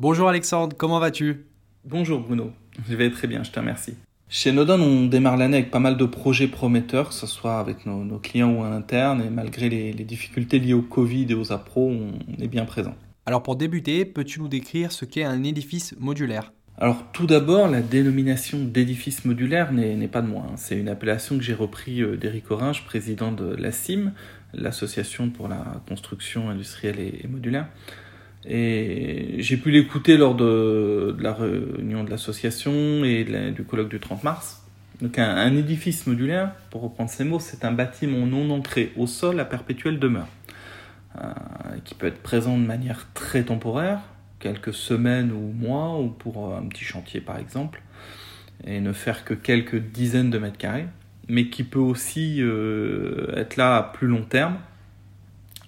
Bonjour Alexandre, comment vas-tu? Bonjour Bruno, je vais très bien, je te remercie. Chez Nodon, on démarre l'année avec pas mal de projets prometteurs, que ce soit avec nos, clients ou en interne, et malgré les, les, difficultés liées au Covid et aux appros, on est bien présent. Alors pour débuter, peux-tu nous décrire ce qu'est un édifice modulaire? Alors tout d'abord, la dénomination d'édifice modulaire n'est pas de moi. Hein. C'est une appellation que j'ai repris euh, d'Éric Orange, président de la CIM, l'Association pour la construction industrielle et, modulaire. Et j'ai pu l'écouter lors de, la réunion de l'association et du colloque du 30 mars. Donc un, édifice modulaire, pour reprendre ces mots, c'est un bâtiment non ancré au sol à perpétuelle demeure, euh, qui peut être présent de manière très temporaire, quelques semaines ou mois, ou pour un petit chantier par exemple, et ne faire que quelques dizaines de mètres carrés, mais qui peut aussi euh, être là à plus long terme,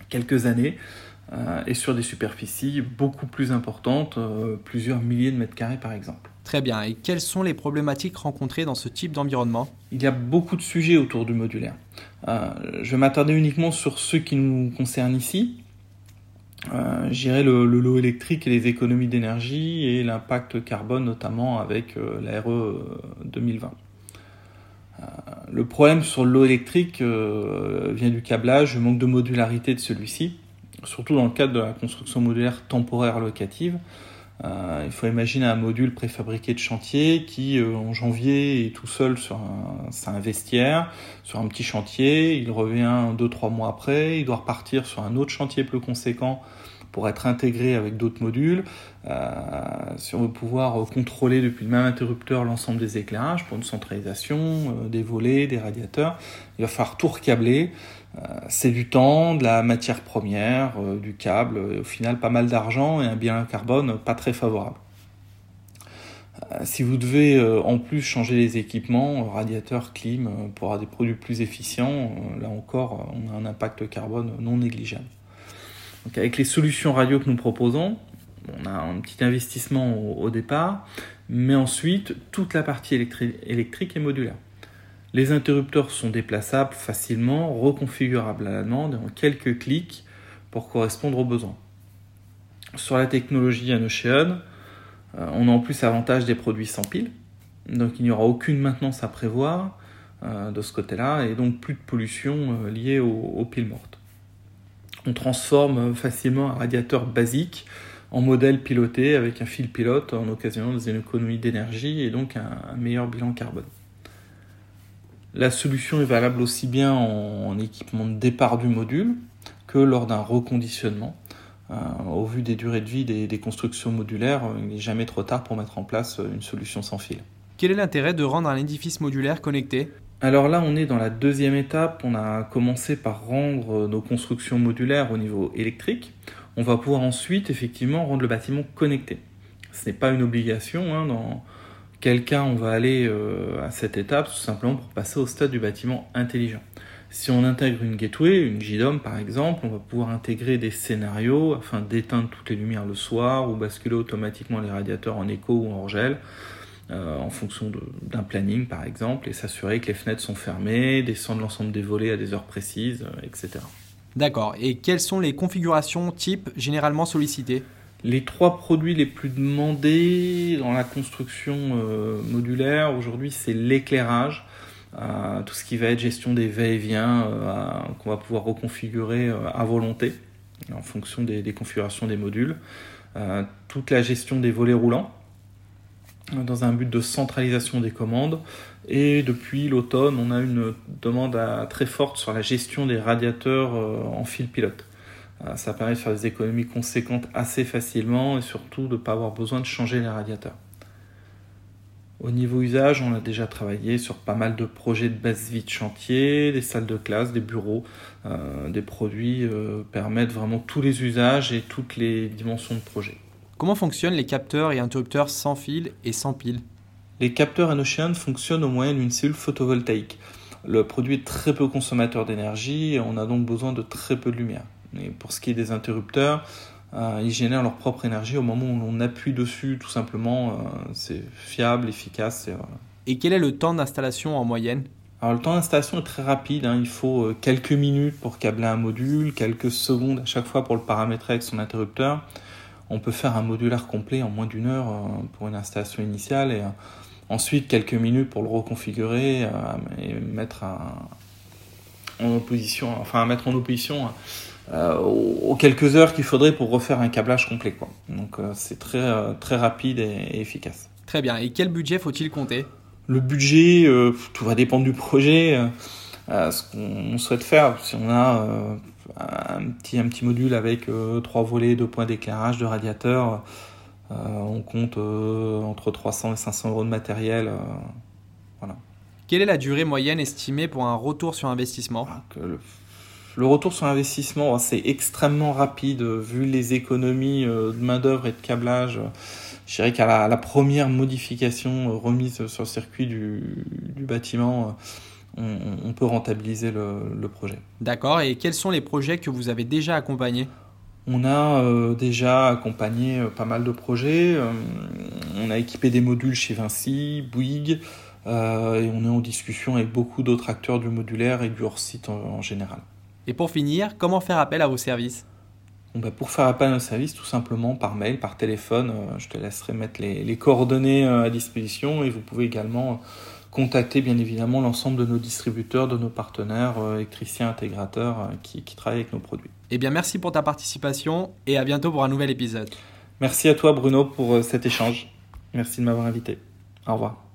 quelques années, euh, et sur des superficies beaucoup plus importantes, euh, plusieurs milliers de mètres carrés par exemple. Très bien, et quelles sont les problématiques rencontrées dans ce type d'environnement? Il y a beaucoup de sujets autour du modulaire. je vais m'attarder uniquement sur ceux qui nous concernent ici, euh, J'irai le, le, lot électrique et les économies d'énergie et l'impact carbone notamment avec euh, la RE 2020. Euh, le problème sur le lot électrique euh, vient du câblage, du manque de modularité de celui-ci, surtout dans le cadre de la construction modulaire temporaire locative. Euh, il faut imaginer un module préfabriqué de chantier qui, euh, en janvier, est tout seul sur un, un, vestiaire, sur un petit chantier. Il revient deux, trois mois après. Il doit repartir sur un autre chantier plus conséquent pour être intégré avec d'autres modules. Si on veut pouvoir contrôler depuis le même interrupteur l'ensemble des éclairages pour une centralisation, euh, des volets, des radiateurs, il va falloir tout recabler. Euh, c'est du temps, de la matière première, euh, du câble, au final pas mal d'argent et un bilan carbone pas très favorable. Si vous devez en plus changer les équipements, radiateur, clim, pour avoir des produits plus efficients, là encore, on a un impact carbone non négligeable. Donc avec les solutions radio que nous proposons, on a un petit investissement au, départ, mais ensuite toute la partie électrique est modulaire. Les interrupteurs sont déplaçables facilement, reconfigurables à la demande en quelques clics pour correspondre aux besoins. Sur la technologie Anocean, euh, on a en plus l'avantage des produits sans pile, donc il n'y aura aucune maintenance à prévoir euh, de ce côté-là et donc plus de pollution euh, liée aux piles mortes. On transforme facilement un radiateur basique en modèle piloté avec un fil pilote en occasionnant des économies d'énergie et donc un, meilleur bilan carbone. La solution est valable aussi bien en, équipement de départ du module que lors d'un reconditionnement. Euh, au vu des durées de vie des, constructions modulaires, il n'est jamais trop tard pour mettre en place une solution sans fil. Quel est l'intérêt de rendre un édifice modulaire connecté? Alors là, on est dans la deuxième étape. On a commencé par rendre nos constructions modulaires au niveau électrique. On va pouvoir ensuite, effectivement, rendre le bâtiment connecté. Ce n'est pas une obligation. Hein, dans quel cas on va aller euh, à cette étape Tout simplement pour passer au stade du bâtiment intelligent. Si on intègre une gateway, une JDOM par exemple, on va pouvoir intégrer des scénarios afin d'éteindre toutes les lumières le soir ou basculer automatiquement les radiateurs en écho ou en gel. Euh, en fonction d'un planning par exemple, et s'assurer que les fenêtres sont fermées, descendre l'ensemble des volets à des heures précises, euh, etc. D'accord. Et quelles sont les configurations type généralement sollicitées? Les trois produits les plus demandés dans la construction euh, modulaire aujourd'hui, c'est l'éclairage, tout ce qui va être gestion des va-et-vient qu'on va pouvoir reconfigurer à volonté en fonction des configurations des modules, toute la gestion des volets roulants, dans un but de centralisation des commandes. Et depuis l'automne, on a une demande très forte sur la gestion des radiateurs euh, en fil pilote. Euh, ça permet de faire des économies conséquentes assez facilement et surtout de ne pas avoir besoin de changer les radiateurs. Au niveau usage, on a déjà travaillé sur pas mal de projets de base vie de chantier, des salles de classe, des bureaux. Euh, des produits permettent vraiment tous les usages et toutes les dimensions de projet. Comment fonctionnent les capteurs et interrupteurs sans fil et sans pile? Les capteurs Anocean fonctionnent au moyen d'une cellule photovoltaïque. Le produit est très peu consommateur d'énergie et on a donc besoin de très peu de lumière. Et pour ce qui est des interrupteurs, euh, ils génèrent leur propre énergie au moment où l'on appuie dessus, tout simplement. Euh, c'est fiable, efficace. Et, et quel est le temps d'installation en moyenne? Alors le temps d'installation est très rapide, hein. il faut euh, quelques minutes pour câbler un module, quelques secondes à chaque fois pour le paramétrer avec son interrupteur. On peut faire un modulaire complet en moins d'une heure pour une installation initiale et ensuite quelques minutes pour le reconfigurer et mettre en opposition, enfin à mettre en opposition aux, quelques heures qu'il faudrait pour refaire un câblage complet. Quoi. Donc c'est très, très rapide et efficace. Très bien. Et quel budget faut-il compter? Le budget, euh, tout va dépendre du projet. Euh, euh, ce qu'on souhaite faire, si on a un, petit, un petit module avec trois volets, deux points d'éclairage, de radiateur, on compte entre 300 et 500 euros de matériel. voilà. Quelle est la durée moyenne estimée pour un retour sur investissement? Ah, le, retour sur investissement, c'est extrêmement rapide vu les économies de main-d'œuvre et de câblage je dirais qu'à la, première modification euh, remise sur le circuit du, bâtiment, euh, on, peut rentabiliser le, projet. D'accord. Et quels sont les projets que vous avez déjà accompagnés? On a euh, déjà accompagné pas mal de projets. on a équipé des modules chez Vinci, Bouygues, et on est en discussion avec beaucoup d'autres acteurs du modulaire et du hors-site en général. Et pour finir, comment faire appel à vos services? Bah, pour faire appel à nos services, tout simplement par mail, par téléphone, euh, je te laisserai mettre les, coordonnées euh, à disposition et vous pouvez également euh, contacter bien évidemment l'ensemble de nos distributeurs, de nos partenaires, électriciens, intégrateurs qui, qui travaillent avec nos produits. Eh bien, merci pour ta participation et à bientôt pour un nouvel épisode. Merci à toi Bruno pour cet échange. Merci de m'avoir invité. Au revoir.